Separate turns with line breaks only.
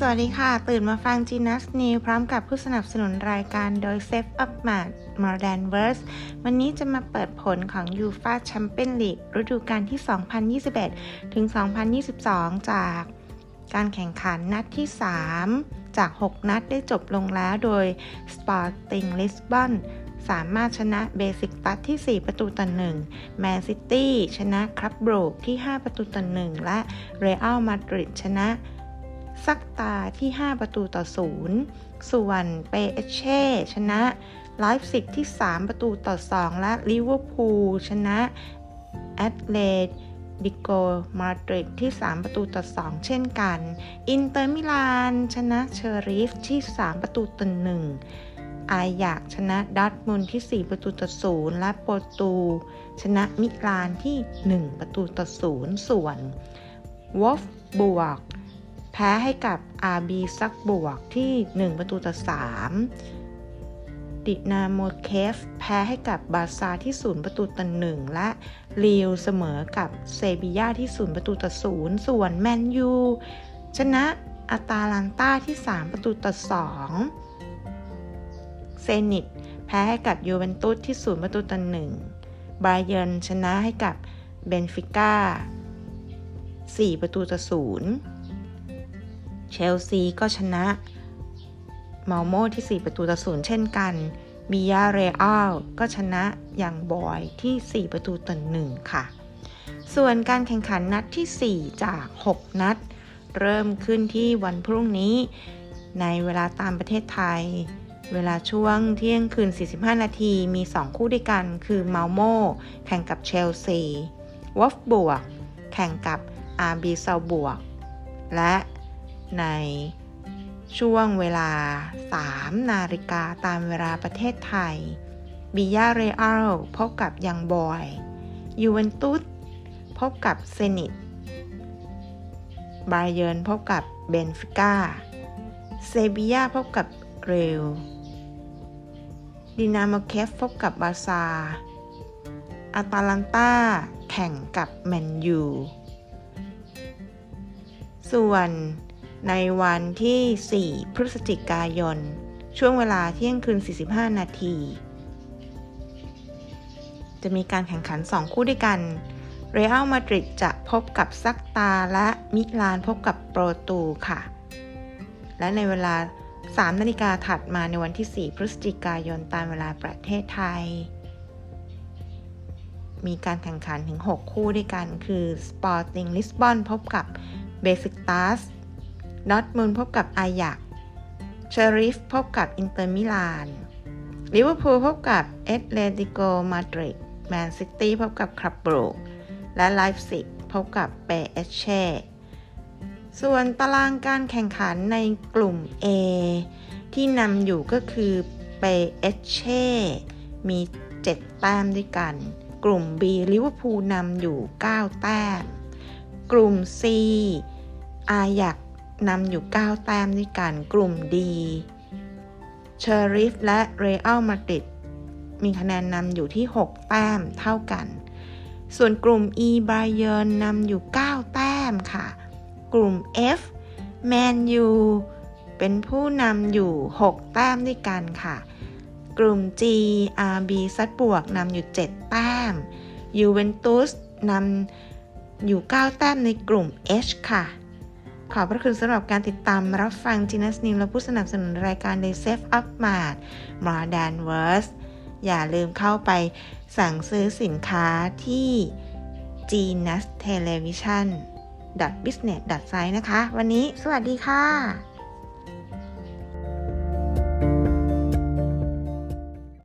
สวัสดีค่ะ ตื่นมาฟัง Genius News พร้อมกับผู้สนับสนุนรายการโดย Save Up Mart Modern Verse วันนี้จะมาเปิดผลของ UEFA Champions League ฤดูกาลที่ 2021 ถึง 2022 จากการแข่งขันนัดที่ 3 จาก 6 นัดได้จบลงแล้วโดย Sporting Lisbon สามารถชนะเบสิกตัดที่ 4 ประตูต่อ1แมนซิตี้ชนะครับโบรกที่ 5 ประตูต่อ1และเรอัลมาดริดชนะ ชัคตาร์ที่ 5 ประตูต่อ 0 ส่วนเปแอสเช ชนะไลป์ซิกที่ 3 ประตูต่อ 2 และลิเวอร์พูลชนะแอตเลติโกมาดริดที่ 3 ประตูต่อ 2 เช่นกัน อินเตอร์มิลาน ชนะเชอริฟที่ 3 ประตูต่อ 1 อายักซ์ชนะดอร์ทมุนด์ที่ 4 ประตูต่อ 0 และปอร์โต้ชนะมิลานที่ 1 ประตูต่อ 0 ส่วนวอฟบวก แพ้ให้กับ RB ซักบวกที่ 1 ประตูต่อ 3 ดินาโมเคฟแพ้ให้กับบาซาที่ 0 ประตูต่อ 1 และลีวเสมอกับเซบียาที่ 0 ประตูต่อ 0 ส่วนแมนยูชนะอาตาลันตาที่ 3 ประตูต่อ 2 เซนิตแพ้ให้กับยูเวนตุสที่ 0 ประตูต่อ 1 บาเยนชนะให้กับเบนฟิก้า 4 ประตูต่อ 0 เชลซีก็ชนะเมาโมที่ 4 ประตูต่อศูนย์เช่นกันบียาเรอัลก็ชนะอย่างบอยที่ 4 ประตูต่อหนึ่งค่ะ ส่วนการแข่งขันนัดที่ 4 จาก 6 นัด เริ่มขึ้นที่วันพรุ่งนี้ ในเวลาตามประเทศไทย เวลาช่วงเที่ยงคืน 45 นาทีมี 2 คู่ด้วยกัน คือเมาโมแข่งกับเชลซีวอฟบวก แข่งกับอาร์บีซาบวก และ ในช่วงเวลา 3 นาฬิกาตามเวลาประเทศไทย บิยาเรอัลพบกับยังบอย ยูเวนตุสพบกับเซนิต บาเยิร์นพบกับเบนฟิก้า เซบียาพบกับลีลดินาโมเคียฟพบกับบาร์ซ่า อตาลันต้าแข่งกับแมนยู ส่วน ในวันที่ 4 พฤศจิกายน ช่วงเวลาเที่ยงคืน 45 นาที จะมีการแข่งขัน 2 คู่ด้วยกันเรอัลมาดริดจะพบกับชัคตาร์และมิลานพบกับปอร์โต้ค่ะ และในเวลา 3 นาฬิกาถัดมาในวันที่ 4 พฤศจิกายนตามเวลาประเทศไทย มีการแข่งขันถึง 6 คู่ด้วยกัน คือ Sporting Lisbon พบกับ b e s i c t a s ดอทมุนพบกับอายักซ์เชอริฟพบกับอินเตอร์มิลานลิเวอร์พูลพบกับแอตเลติโกมาดริดแมนซิตี้พบกับคลับบรูชและไลป์ซิกพบกับเปแอสเชส่วนตารางการแข่งขันในกลุ่ม A ที่นำอยู่ก็คือเปแอสเชมี 7 แต้มด้วยกัน กลุ่ม B ลิเวอร์พูลนำอยู่ 9 แต้ม กลุ่ม C อายักซ์ นำอยู่ 9 แต้มด้วยกัน กลุ่ม Dเชอริฟและเรอัลมาดริดมีคะแนนนำอยู่ที่ 6 แต้มเท่ากัน ส่วนกลุ่ม E บรเยนนำอยู่ 9 แต้มค่ะ กลุ่ม F แมนยูเป็นผู้นำอยู่ 6 แต้มด้วยกันค่ะ กลุ่ม G RB ซัดบวกนำอยู่ 7 แต้มยูเวนตุสนำอยู่ 9 แต้มในกลุ่ม H ค่ะ ขอบพระคุณสำหรับการติดตามรับฟังจีนัสนิมและผู้สนับสนุนรายการ The Safe Up Mart Modern Words อย่าลืมเข้าไปสั่งซื้อสินค้าที่ Genius Television business site นะคะ วันนี้สวัสดีค่ะ